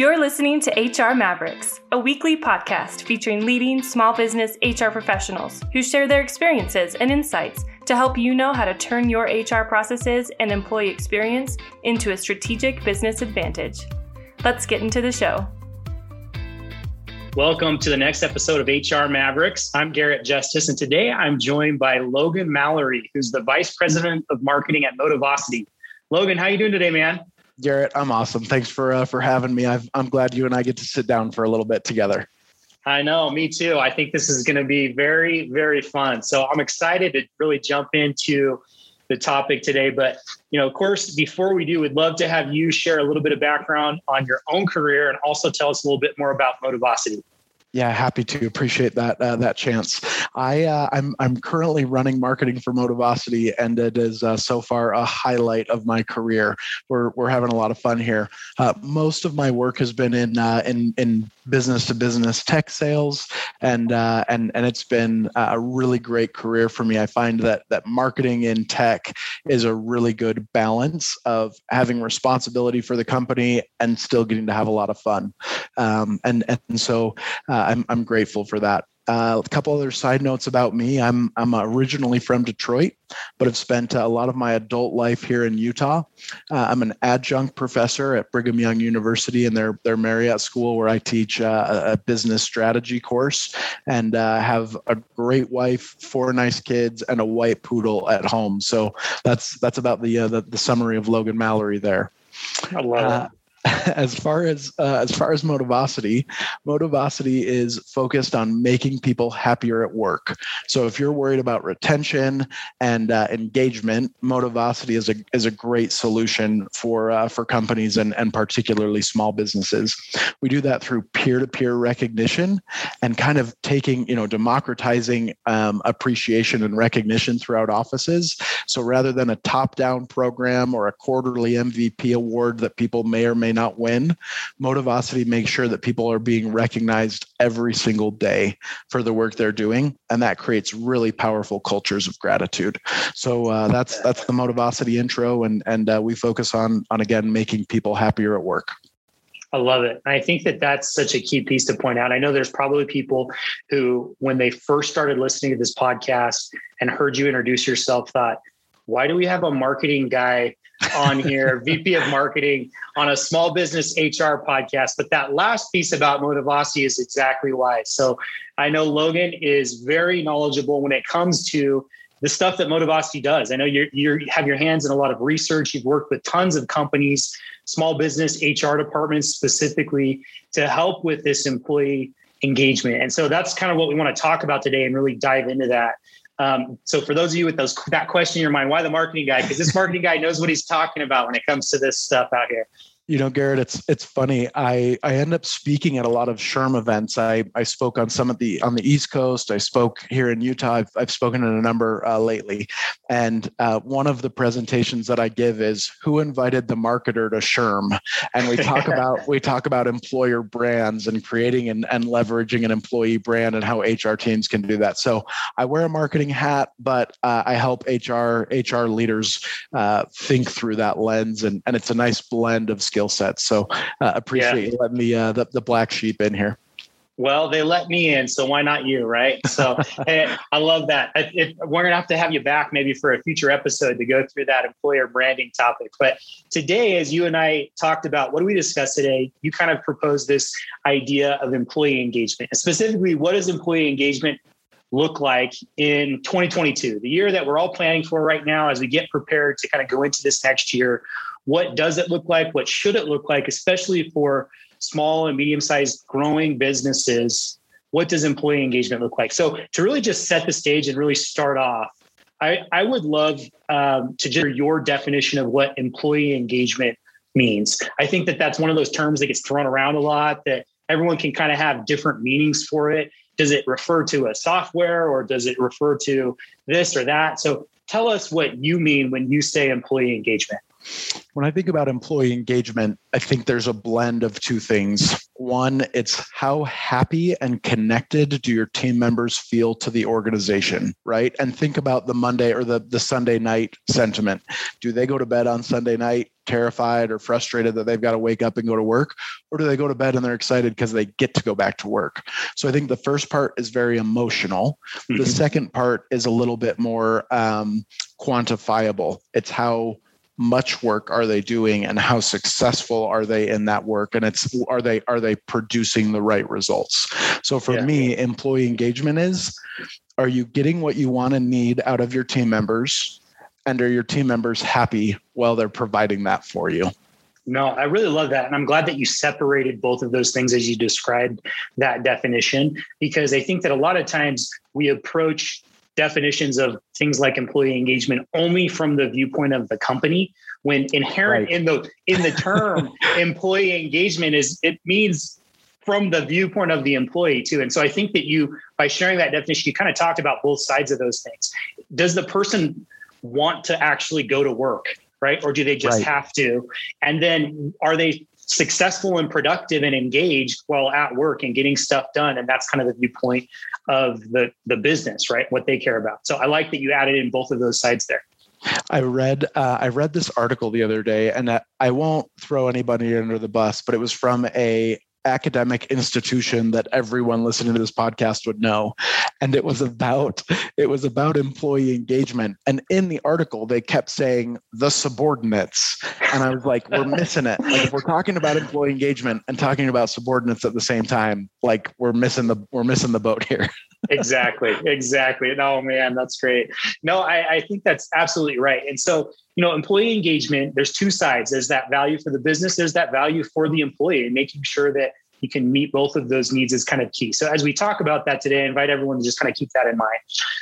You're listening to HR Mavericks, a weekly podcast featuring leading small business HR professionals who share their experiences and insights to help you know how to turn your HR processes and employee experience into a strategic business advantage. Let's get into the show. Welcome to the next episode of HR Mavericks. I'm Garrett Justice, and today I'm joined by Logan Mallory, who's the Vice President of Marketing at Motivosity. Logan, how are you doing today, man? Garrett, I'm awesome. Thanks for uh, for having me. i am glad you and I get to sit down for a little bit together. I know, me too. I think this is going to be very, very fun. So I'm excited to really jump into the topic today. But you know, of course, before we do, we'd love to have you share a little bit of background on your own career and also tell us a little bit more about Motivosity. Yeah, happy to appreciate that uh, that chance. I uh, I'm I'm currently running marketing for Motivosity, and it is uh, so far a highlight of my career. We're we're having a lot of fun here. Uh, most of my work has been in uh, in in business to business tech sales, and uh, and and it's been a really great career for me. I find that that marketing in tech is a really good balance of having responsibility for the company and still getting to have a lot of fun. Um, and and so. I'm, I'm grateful for that. Uh, a couple other side notes about me. I'm I'm originally from Detroit, but have spent a lot of my adult life here in Utah. Uh, I'm an adjunct professor at Brigham Young University in their their Marriott School, where I teach uh, a business strategy course, and uh, have a great wife, four nice kids, and a white poodle at home. So that's that's about the uh, the, the, summary of Logan Mallory there. I love uh, it. as far as uh, as far as motivosity motivosity is focused on making people happier at work. So if you're worried about retention and uh, engagement motivosity is a is a great solution for uh, for companies and and particularly small businesses. We do that through peer-to-peer recognition and kind of taking you know democratizing um, appreciation and recognition throughout offices. So rather than a top-down program or a quarterly mvp award that people may or may may not win. Motivosity makes sure that people are being recognized every single day for the work they're doing, and that creates really powerful cultures of gratitude. So uh, that's that's the Motivosity intro, and and uh, we focus on on again making people happier at work. I love it. I think that that's such a key piece to point out. I know there's probably people who, when they first started listening to this podcast and heard you introduce yourself, thought, why do we have a marketing guy on here, VP of marketing on a small business HR podcast. But that last piece about Motivosity is exactly why. So I know Logan is very knowledgeable when it comes to the stuff that Motivosity does. I know you you have your hands in a lot of research. You've worked with tons of companies, small business HR departments specifically to help with this employee engagement. And so that's kind of what we want to talk about today and really dive into that. Um, so for those of you with those that question in your mind, why the marketing guy? Because this marketing guy knows what he's talking about when it comes to this stuff out here. You know, Garrett, it's it's funny. I I end up speaking at a lot of SHRM events. I I spoke on some of the on the East Coast. I spoke here in Utah. I've I've spoken in a number uh, lately, and uh, one of the presentations that I give is who invited the marketer to SHRM, and we talk about we talk about employer brands and creating and, and leveraging an employee brand and how HR teams can do that. So I wear a marketing hat, but uh, I help HR HR leaders uh, think through that lens, and and it's a nice blend of skills skill sets. So uh, appreciate yeah. you letting me uh, the, the black sheep in here. Well, they let me in, so why not you, right? So hey, I love that. If, we're gonna have to have you back maybe for a future episode to go through that employer branding topic. But today, as you and I talked about, what do we discuss today? You kind of proposed this idea of employee engagement, and specifically, what does employee engagement look like in 2022, the year that we're all planning for right now, as we get prepared to kind of go into this next year? What does it look like? What should it look like, especially for small and medium sized growing businesses? What does employee engagement look like? So, to really just set the stage and really start off, I, I would love um, to hear your definition of what employee engagement means. I think that that's one of those terms that gets thrown around a lot that everyone can kind of have different meanings for it. Does it refer to a software or does it refer to this or that? So tell us what you mean when you say employee engagement. When I think about employee engagement, I think there's a blend of two things. One, it's how happy and connected do your team members feel to the organization, right? And think about the Monday or the, the Sunday night sentiment. Do they go to bed on Sunday night terrified or frustrated that they've got to wake up and go to work? Or do they go to bed and they're excited because they get to go back to work? So I think the first part is very emotional. Mm-hmm. The second part is a little bit more um, quantifiable. It's how much work are they doing and how successful are they in that work and it's are they are they producing the right results so for yeah. me employee engagement is are you getting what you want and need out of your team members and are your team members happy while they're providing that for you no, I really love that. And I'm glad that you separated both of those things as you described that definition, because I think that a lot of times we approach definitions of things like employee engagement only from the viewpoint of the company. When inherent right. in the in the term employee engagement is it means from the viewpoint of the employee too. And so i think that you by sharing that definition you kind of talked about both sides of those things. Does the person want to actually go to work right? Or do they just right. have to? And then are they successful and productive and engaged while at work and getting stuff done. And that's kind of the viewpoint of the, the business, right? What they care about. So I like that you added in both of those sides there. I read uh, I read this article the other day, and I won't throw anybody under the bus, but it was from a academic institution that everyone listening to this podcast would know. And it was about it was about employee engagement. And in the article they kept saying the subordinates. And i was like we're missing it. Like if we're talking about employee engagement and talking about subordinates at the same time like we're missing the we're missing the boat here exactly exactly oh man that's great no I, I think that's absolutely right and so you know, employee engagement, there's two sides. There's that value for the business, there's that value for the employee, and making sure that you can meet both of those needs is kind of key. So as we talk about that today, I invite everyone to just kind of keep that in mind.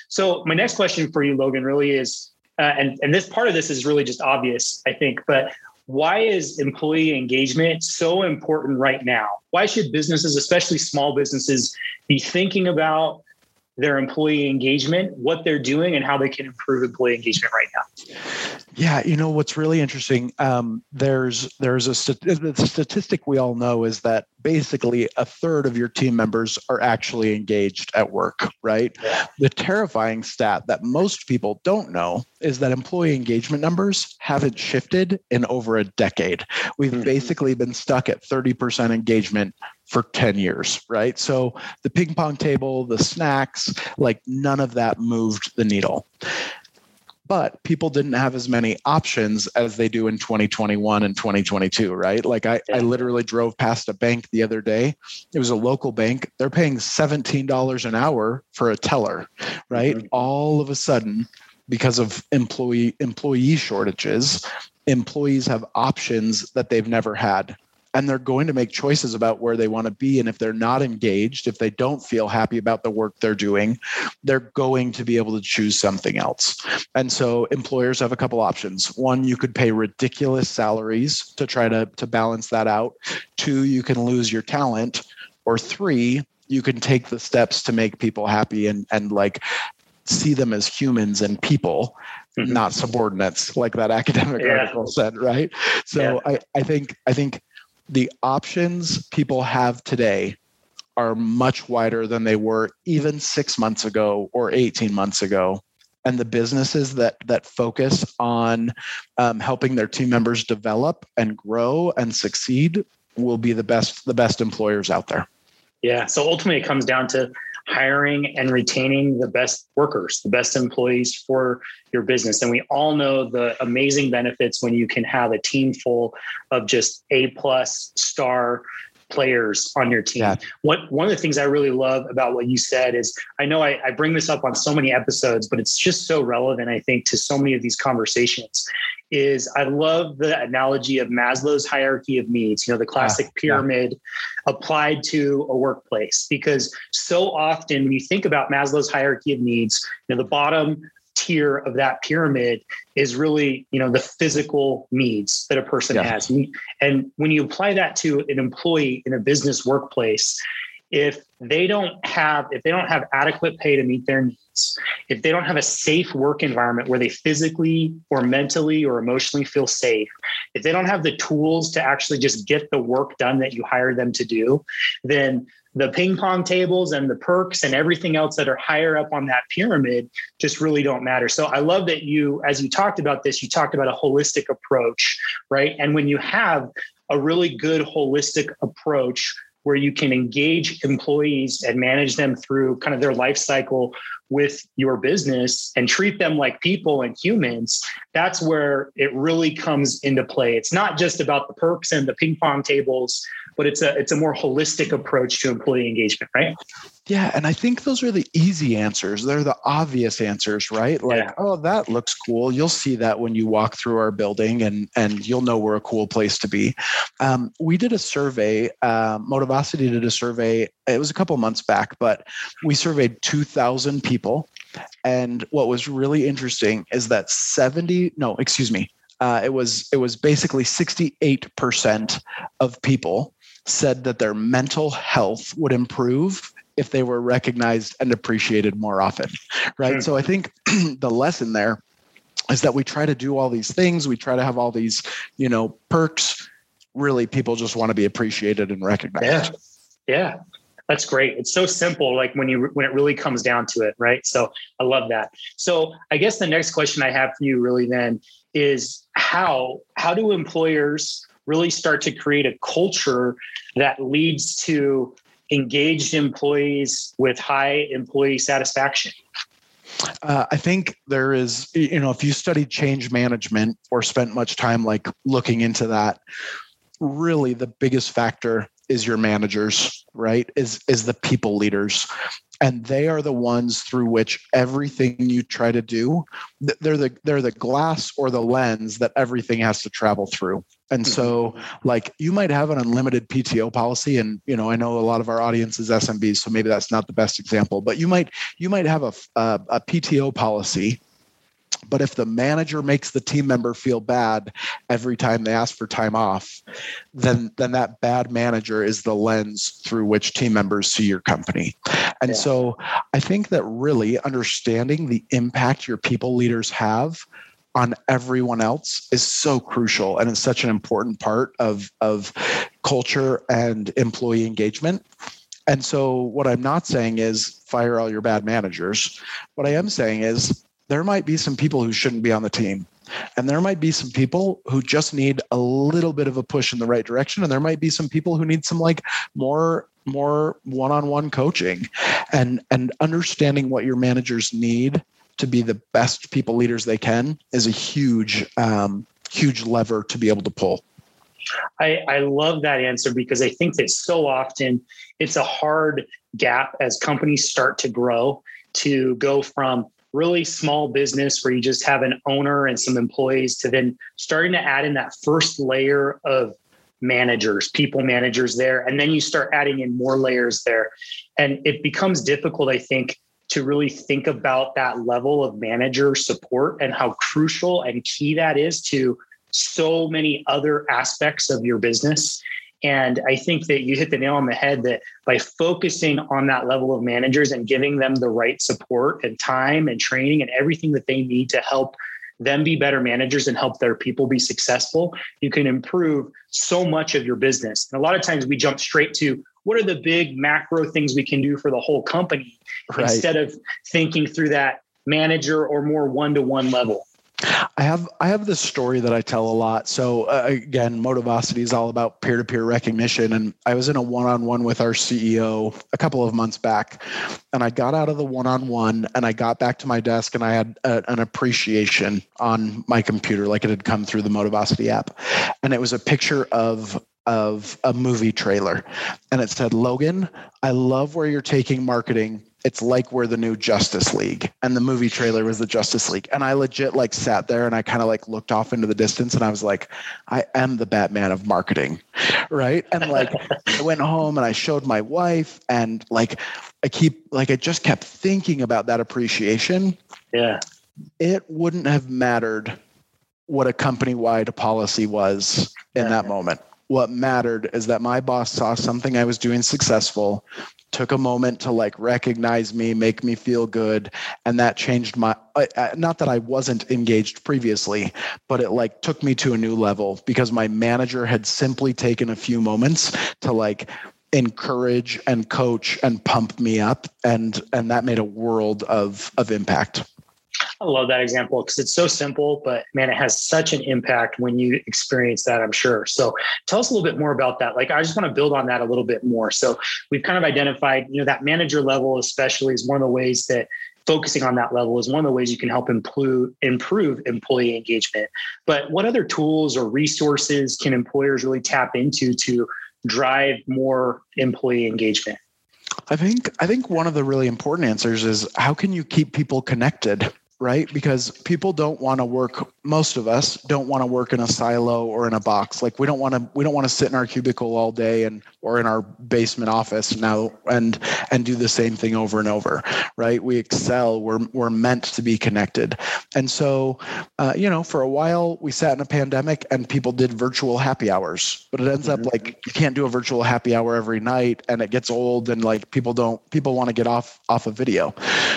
So my next question for you, Logan, really is, uh, and and this part of this is really just obvious, I think, but why is employee engagement so important right now? Why should businesses, especially small businesses, be thinking about their employee engagement, what they're doing, and how they can improve employee engagement right now. Yeah, you know what's really interesting. Um, there's there's a the statistic we all know is that basically a third of your team members are actually engaged at work. Right. Yeah. The terrifying stat that most people don't know is that employee engagement numbers haven't shifted in over a decade. We've mm-hmm. basically been stuck at 30% engagement for 10 years, right? So the ping pong table, the snacks, like none of that moved the needle. But people didn't have as many options as they do in 2021 and 2022, right? Like I, I literally drove past a bank the other day. It was a local bank. They're paying $17 an hour for a teller, right? Mm-hmm. All of a sudden, because of employee employee shortages, employees have options that they've never had and they're going to make choices about where they want to be and if they're not engaged if they don't feel happy about the work they're doing they're going to be able to choose something else and so employers have a couple options one you could pay ridiculous salaries to try to to balance that out two you can lose your talent or three you can take the steps to make people happy and and like see them as humans and people mm-hmm. not subordinates like that academic yeah. article said right so yeah. i i think i think the options people have today are much wider than they were even six months ago or 18 months ago. And the businesses that that focus on um, helping their team members develop and grow and succeed will be the best the best employers out there. Yeah so ultimately it comes down to hiring and retaining the best workers, the best employees for your business. And we all know the amazing benefits when you can have a team full of just A plus star players on your team. Yeah. What one of the things I really love about what you said is I know I, I, bring this up on so many episodes, but it's just so relevant, I think, to so many of these conversations. Is I love the analogy of Maslow's hierarchy of needs, you know, the ah, classic yeah. pyramid yeah. applied to a workplace. Because so often when you think about Maslow's hierarchy of needs, you know, the bottom tier of that pyramid is really you know the physical needs that a person yeah. has and when you apply that to an employee in a business workplace if they don't have if they don't have adequate pay to meet their needs if they don't have a safe work environment where they physically or mentally or emotionally feel safe if they don't have the tools to actually just get the work done that you hire them to do then the ping pong tables and the perks and everything else that are higher up on that pyramid just really don't matter. So I love that you, as you talked about this, you talked about a holistic approach, right? And when you have a really good holistic approach where you can engage employees and manage them through kind of their life cycle with your business and treat them like people and humans, that's where it really comes into play. It's not just about the perks and the ping pong tables but it's a it's a more holistic approach to employee engagement, right? Yeah, and I think those are the easy answers. They're the obvious answers, right? Like, yeah. oh, that looks cool. You'll see that when you walk through our building, and and you'll know we're a cool place to be. Um, we did a survey. Uh, Motivosity did a survey. It was a couple months back, but we surveyed two thousand people. And what was really interesting is that 70, no, excuse me, uh, it was it was basically 68% of people said that their mental health would improve if they were recognized and appreciated more often right? Mm-hmm. so i think the lesson there is that we try to do all these things. We try to have all these you know perks. Really people just want to be appreciated and recognized. Yeah. Yeah. That's great. It's so simple like when you when it really comes down to it right? So i love that. So i guess the next question i have for you really then is how how do employers really start to create a culture that leads to engaged employees with high employee satisfaction? Uh, I think there is, you know, if you study change management or spent much time like looking into that, really the biggest factor is your managers, right? Is is the people leaders and they are the ones through which everything you try to do they're the they're the glass or the lens that everything has to travel through and so mm-hmm. like you might have an unlimited pto policy and you know i know a lot of our audience is smbs so maybe that's not the best example but you might you might have a, a, a pto policy but if the manager makes the team member feel bad every time they ask for time off, then then that bad manager is the lens through which team members see your company. And yeah. so I think that really understanding the impact your people leaders have on everyone else is so crucial and it's such an important part of of culture and employee engagement. And so what I'm not saying is fire all your bad managers. What I am saying is there might be some people who shouldn't be on the team. And there might be some people who just need a little bit of a push in the right direction. And there might be some people who need some like more more one-on-one coaching and and understanding what your managers need to be the best people leaders they can is a huge um, huge lever to be able to pull I, I love that answer because I think that so often it's a hard gap as companies start to grow to go from really small business where you just have an owner and some employees to then starting to add in that first layer of managers, people managers there. And then you start adding in more layers there. And it becomes difficult, I think, to really think about that level of manager support and how crucial and key that is to so many other aspects of your business. And I think that you hit the nail on the head that by focusing on that level of managers and giving them the right support and time and training and everything that they need to help them be better managers and help their people be successful, you can improve so much of your business. And a lot of times we jump straight to what are the big macro things we can do for the whole company right. instead of thinking through that manager or more one to one level. I have I have this story that I tell a lot. So uh, again, Motivosity is all about peer-to-peer recognition, and I was in a one-on-one with our CEO a couple of months back, and I got out of the one-on-one, and I got back to my desk, and I had a, an appreciation on my computer, like it had come through the Motivosity app, and it was a picture of of a movie trailer, and it said, "Logan, I love where you're taking marketing it's like we're the new Justice League. And the movie trailer was the Justice League. And I legit like sat there and I kind of like looked off into the distance and I was like, I am the Batman of marketing. Right. And like I went home and I showed my wife and like I keep like I just kept thinking about that appreciation. Yeah. It wouldn't have mattered what a company wide policy was in that moment what mattered is that my boss saw something I was doing successful, took a moment to like recognize me, make me feel good, and that changed my uh, uh, not that I wasn't engaged previously, but it like took me to a new level because my manager had simply taken a few moments to like encourage and coach and pump me up and and that made a world of of impact I love that example because it's so simple, but man, it has such an impact when you experience that, I'm sure. So tell us a little bit more about that. Like, I just want to build on that a little bit more. So we've kind of identified, you know, that manager level, especially, is one of the ways that focusing on that level is one of the ways you can help improve, improve employee engagement. But what other tools or resources can employers really tap into to drive more employee engagement? I think I think one of the really important answers is how can you keep people connected? Right? Because people don't want to work. Most of us don't want to work in a silo or in a box. Like we don't want to. We don't want to sit in our cubicle all day and or in our basement office now and and do the same thing over and over, right? We excel. We're we're meant to be connected, and so uh, you know, for a while we sat in a pandemic and people did virtual happy hours, but it ends mm-hmm. up like you can't do a virtual happy hour every night, and it gets old, and like people don't people want to get off off of video.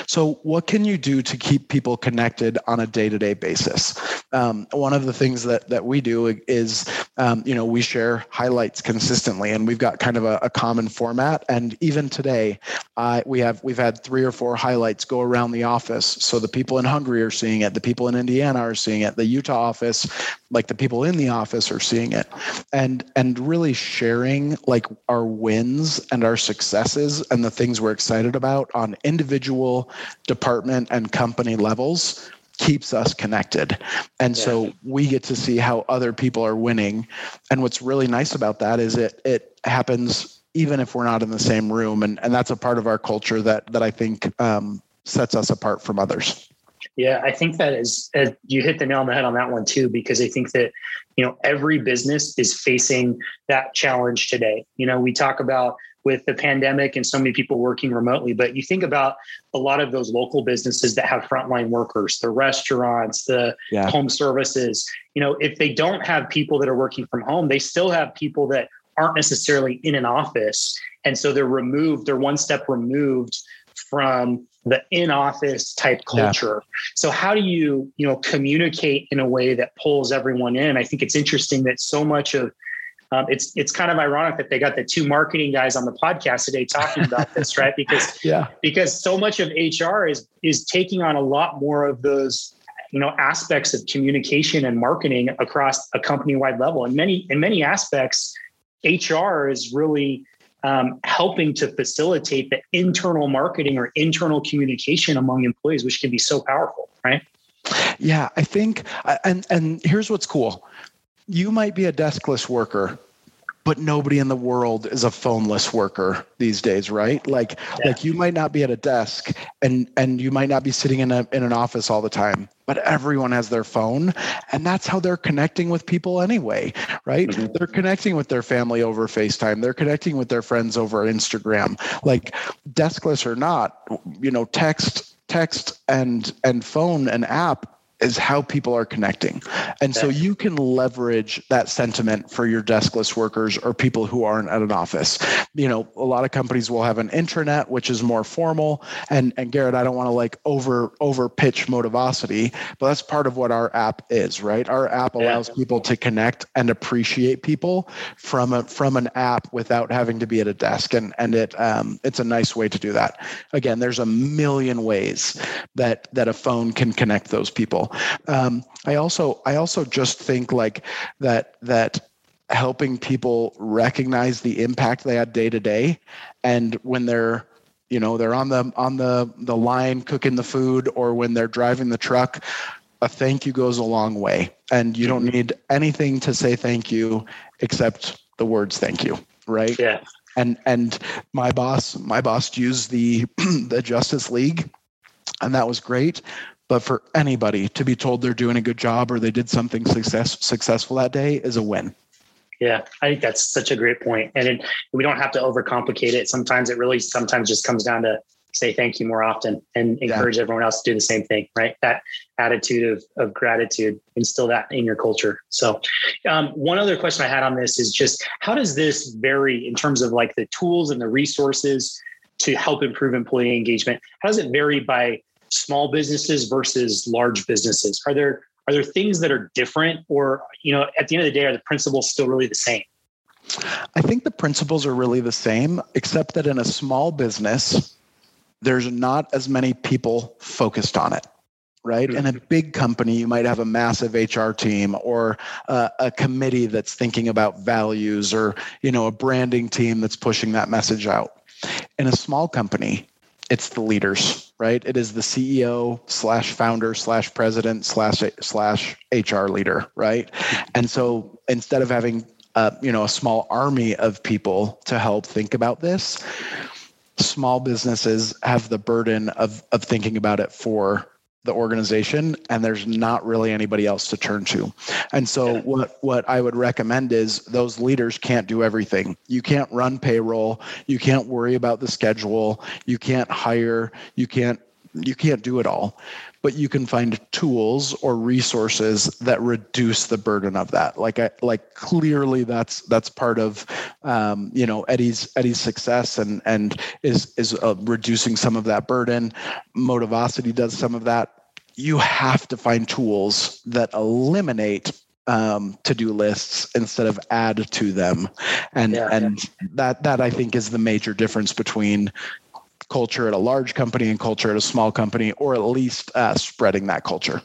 So what can you do to keep people people connected on a day-to-day basis. Um, one of the things that that we do is, um, you know, we share highlights consistently, and we've got kind of a, a common format. And even today, uh, we have we've had three or four highlights go around the office. So the people in Hungary are seeing it, the people in Indiana are seeing it, the Utah office, like the people in the office are seeing it, and and really sharing like our wins and our successes and the things we're excited about on individual, department, and company levels keeps us connected. And yeah. so we get to see how other people are winning. And what's really nice about that is it it happens even if we're not in the same room. And and that's a part of our culture that that I think um, sets us apart from others. Yeah, I think that is uh, you hit the nail on the head on that one too, because I think that you know every business is facing that challenge today. You know, we talk about with the pandemic and so many people working remotely. But you think about a lot of those local businesses that have frontline workers, the restaurants, the yeah. home services. You know, if they don't have people that are working from home, they still have people that aren't necessarily in an office. And so they're removed, they're one step removed from the in-office type culture. Yeah. So how do you, you know, communicate in a way that pulls everyone in? I think it's interesting that so much of um, it's it's kind of ironic that they got the two marketing guys on the podcast today talking about this, right? Because yeah, because so much of HR is is taking on a lot more of those you know aspects of communication and marketing across a company wide level. And many in many aspects, HR is really um, helping to facilitate the internal marketing or internal communication among employees, which can be so powerful, right? Yeah, I think, and and here's what's cool you might be a deskless worker but nobody in the world is a phoneless worker these days right like yeah. like you might not be at a desk and and you might not be sitting in a in an office all the time but everyone has their phone and that's how they're connecting with people anyway right mm-hmm. they're connecting with their family over facetime they're connecting with their friends over instagram like deskless or not you know text text and and phone and app is how people are connecting. And so you can leverage that sentiment for your deskless workers or people who aren't at an office. You know, a lot of companies will have an intranet, which is more formal. And and Garrett, I don't want to like over over pitch Motivosity, but that's part of what our app is, right? Our app allows yeah. people to connect and appreciate people from a from an app without having to be at a desk. And and it um, it's a nice way to do that. Again, there's a million ways that that a phone can connect those people. Um, I also I also just think like that that helping people recognize the impact they had day to day, and when they're you know they're on the on the the line cooking the food or when they're driving the truck a thank you goes a long way. And you don't need anything to say thank you except the words thank you right? Yeah. And and my boss my boss used the the justice league and that was great but for anybody to be told they're doing a good job or they did something success, successful that day is a win. Yeah, I think that's such a great point. And it, we don't have to overcomplicate it. Sometimes it really sometimes just comes down to say thank you more often and encourage yeah. everyone else to do the same thing, right? That attitude of, of gratitude, instill that in your culture. So, um, one other question I had on this is just how does this vary in terms of like the tools and the resources to help improve employee engagement? How does it vary by small businesses versus large businesses? Are there are there things that are different or you know at the end of the day are the principles still really the same i think the principles are really the same except that in a small business there's not as many people focused on it right mm-hmm. in a big company you might have a massive hr team or a, a, committee that's thinking about values or you know a branding team that's pushing that message out in a small company it's the leaders, right? It is the CEO slash founder slash president slash slash HR leader, right? And so instead of having uh, you know a small army of people to help think about this, small businesses have the burden of of thinking about it for the organization and there's not really anybody else to turn to. And so yeah. what what I would recommend is those leaders can't do everything. You can't run payroll, you can't worry about the schedule, you can't hire, you can't you can't do it all but you can find tools or resources that reduce the burden of that. Like I, like clearly that's that's part of um, you know Eddy's Eddy's success and and is is uh, reducing some of that burden. Motivosity does some of that. You have to find tools that eliminate um, to-do lists instead of add to them. And yeah, and yeah. that that i think is the major difference between culture at a large company and culture at a small company, or at least uh, spreading that culture.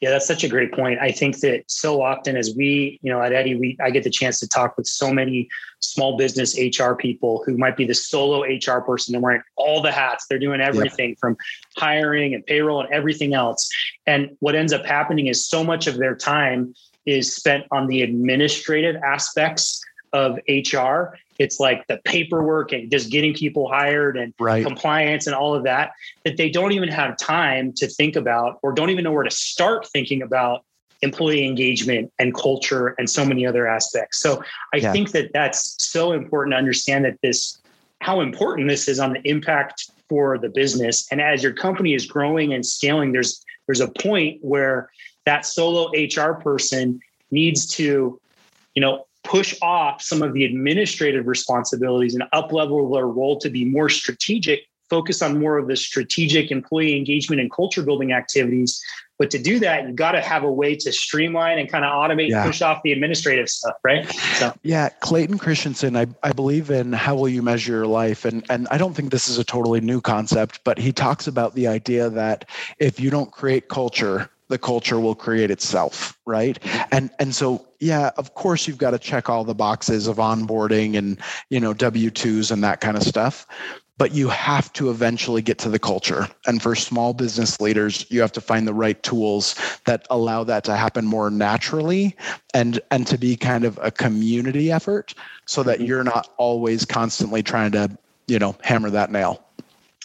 Yeah, that's such a great point. I think that so often as we, you know, at Eddy, we I get the chance to talk with so many small business HR people who might be the solo HR person. They're wearing all the hats. They're doing everything yeah. from hiring and payroll and everything else. And what ends up happening is so much of their time is spent on the administrative aspects of HR it's like the paperwork and just getting people hired and right. compliance and all of that that they don't even have time to think about or don't even know where to start thinking about employee engagement and culture and so many other aspects so i yeah. think that that's so important to understand that this how important this is on the impact for the business and as your company is growing and scaling there's there's a point where that solo hr person needs to you know push off some of the administrative responsibilities and up level their role to be more strategic, focus on more of the strategic employee engagement and culture building activities. But to do that, you got to have a way to streamline and kind of automate, yeah. push off the administrative stuff, right? So. Yeah, Clayton Christensen, I, I believe in how will you measure your life, and and I don't think this is a totally new concept, but he talks about the idea that if you don't create culture, the culture will create itself right? And and so yeah of course you've got to check all the boxes of onboarding and you know w2s and that kind of stuff but you have to eventually get to the culture. And for small business leaders you have to find the right tools that allow that to happen more naturally and and to be kind of a community effort so that mm-hmm. you're not always constantly trying to you know hammer that nail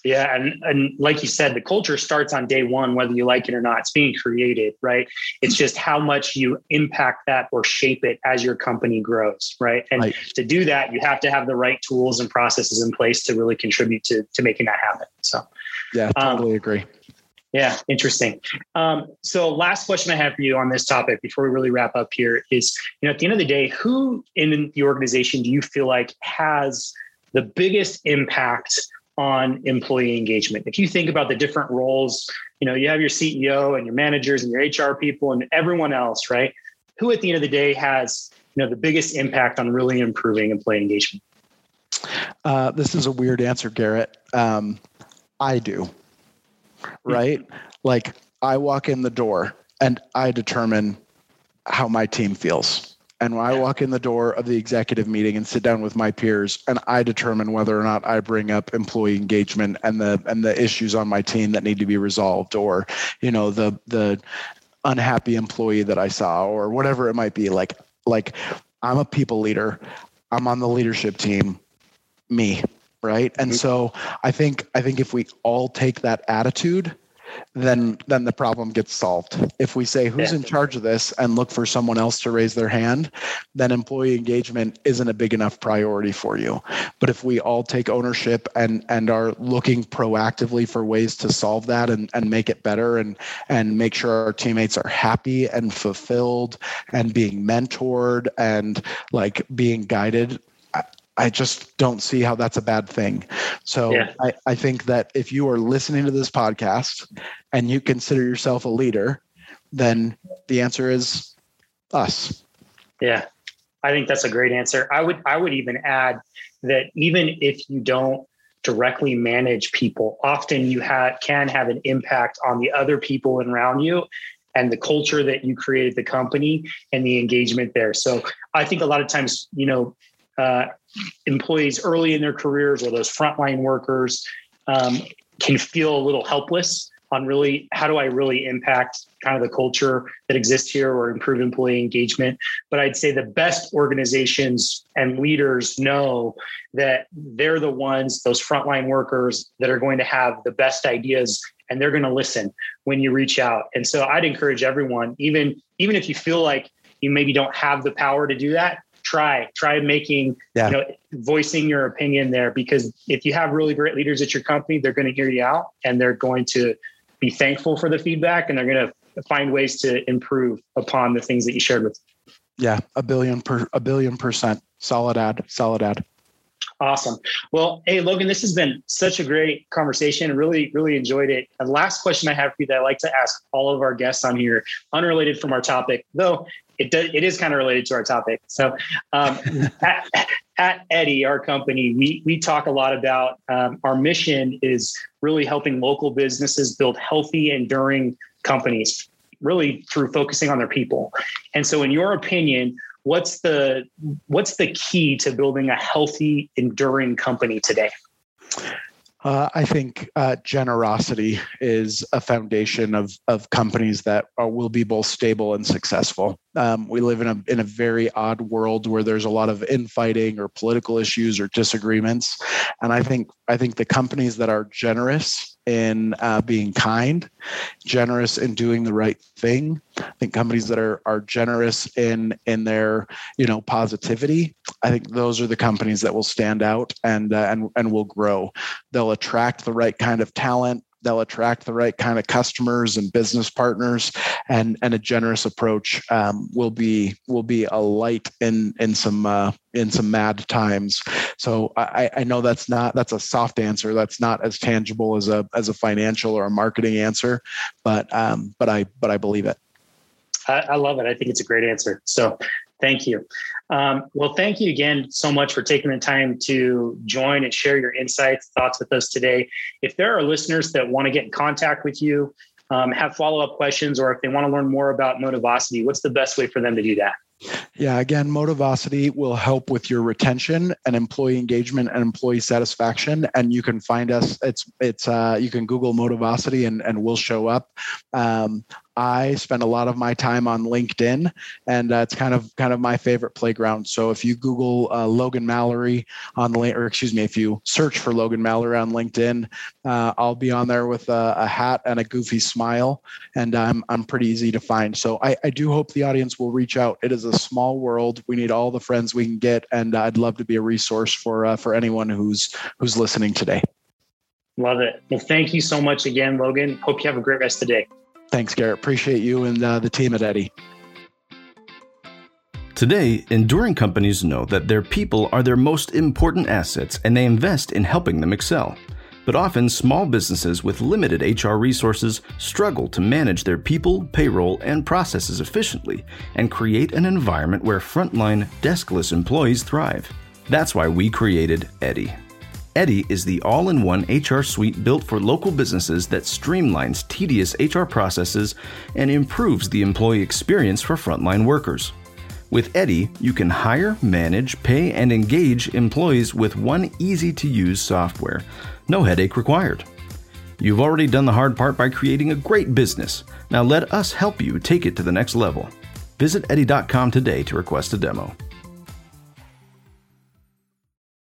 yeah, and and like you said, the culture starts on day one, whether you like it or not. It's being created, right? It's just how much you impact that or shape it as your company grows, right? And right. to do that, you have to have the right tools and processes in place to really contribute to to making that happen. So, yeah, totally um, agree. Yeah, interesting. Um, so, last question I have for you on this topic before we really wrap up here is, you know, at the end of the day, who in the organization do you feel like has the biggest impact on employee engagement. If you think about the different roles, you know, you have your CEO and your managers and your HR people and everyone else, right? Who at the end of the day has, you know, the biggest impact on really improving employee engagement? Uh, this is a weird answer, Garrett. Um, I do, right? like I walk in the door and I determine how my team feels and when I walk in the door of the executive meeting and sit down with my peers, and I determine whether or not I bring up employee engagement and the and the issues on my team that need to be resolved, or you know the the unhappy employee that I saw, or whatever it might be. Like like I'm a people leader. I'm on the leadership team. Me, right? And mm-hmm. so I think I think if we all take that attitude, then then the problem gets solved. If we say who's yeah. in charge of this and look for someone else to raise their hand, then employee engagement isn't a big enough priority for you. But if we all take ownership and and are looking proactively for ways to solve that and, and make it better and and make sure our teammates are happy and fulfilled and being mentored and like being guided I just don't see how that's a bad thing. So yeah. I, I think that if you are listening to this podcast and you consider yourself a leader, then the answer is us. Yeah. I think that's a great answer. I would I would even add that even if you don't directly manage people, often you have can have an impact on the other people around you and the culture that you created the company and the engagement there. So I think a lot of times, you know, uh, employees early in their careers or those frontline workers um, can feel a little helpless on really how do I really impact kind of the culture that exists here or improve employee engagement. But I'd say the best organizations and leaders know that they're the ones, those frontline workers, that are going to have the best ideas and they're going to listen when you reach out. And so I'd encourage everyone, even even if you feel like you maybe don't have the power to do that, try try making yeah. you know voicing your opinion there because if you have really great leaders at your company they're going to hear you out and they're going to be thankful for the feedback and they're going to find ways to improve upon the things that you shared with yeah a billion per a billion percent. Solid ad solid ad Awesome. Well, hey, Logan, this has been such a great conversation. Really, really enjoyed it. And last question I have for you that I like to ask all of our guests on here, unrelated from our topic, though it does, it is kind of related to our topic. So, um, at, at Eddy, our company, we we talk a lot about um, our mission is really helping local businesses build healthy, enduring companies, really through focusing on their people. And so, in your opinion, what's the what's the key to building a healthy enduring company today uh, I think uh, generosity is a foundation of of companies that are, will be both stable and successful. Um, we live in a in a very odd world where there's a lot of infighting or political issues or disagreements, and I think I think the companies that are generous in uh, being kind, generous in doing the right thing. I think companies that are are generous in in their you know positivity. I think those are the companies that will stand out and uh, and and will grow. They'll attract the right kind of talent they'll attract the right kind of customers and business partners and and a generous approach um, will be will be a light in in some uh, in some mad times. So I, I know that's not that's a soft answer. That's not as tangible as a as a financial or a marketing answer but um, but I but I believe it. I, I love it. I think it's a great answer. So Thank you. Um, well, thank you again so much for taking the time to join and share your insights, thoughts with us today. If there are listeners that want to get in contact with you, um, have follow up questions, or if they want to learn more about Motivosity, what's the best way for them to do that? Yeah, again, Motivosity will help with your retention and employee engagement and employee satisfaction. And you can find us. It's it's uh, you can Google Motivosity and and we'll show up. Um, I spend a lot of my time on LinkedIn, and uh, it's kind of kind of my favorite playground. So if you Google uh, Logan Mallory on the or excuse me, if you search for Logan Mallory on LinkedIn, uh, I'll be on there with a, a, hat and a goofy smile, and I'm I'm pretty easy to find. So I, I do hope the audience will reach out. It is a small world. We need all the friends we can get, and I'd love to be a resource for uh, for anyone who's who's listening today. Love it. Well, thank you so much again, Logan. Hope you have a great rest of the day. Thanks, Garrett. Appreciate you and uh, the team at Eddy. Today, enduring companies know that their people are their most important assets and they invest in helping them excel. But often, small businesses with limited HR resources struggle to manage their people, payroll, and processes efficiently and create an environment where frontline, deskless employees thrive. That's why we created Eddy. Eddy is the all in one HR suite built for local businesses that streamlines tedious HR processes and improves the employee experience for frontline workers. With Eddy, you can hire, manage, pay, and engage employees with one easy to use software. No headache required. You've already done the hard part by creating a great business. Now let us help you take it to the next level. Visit Eddy.com today to request a demo.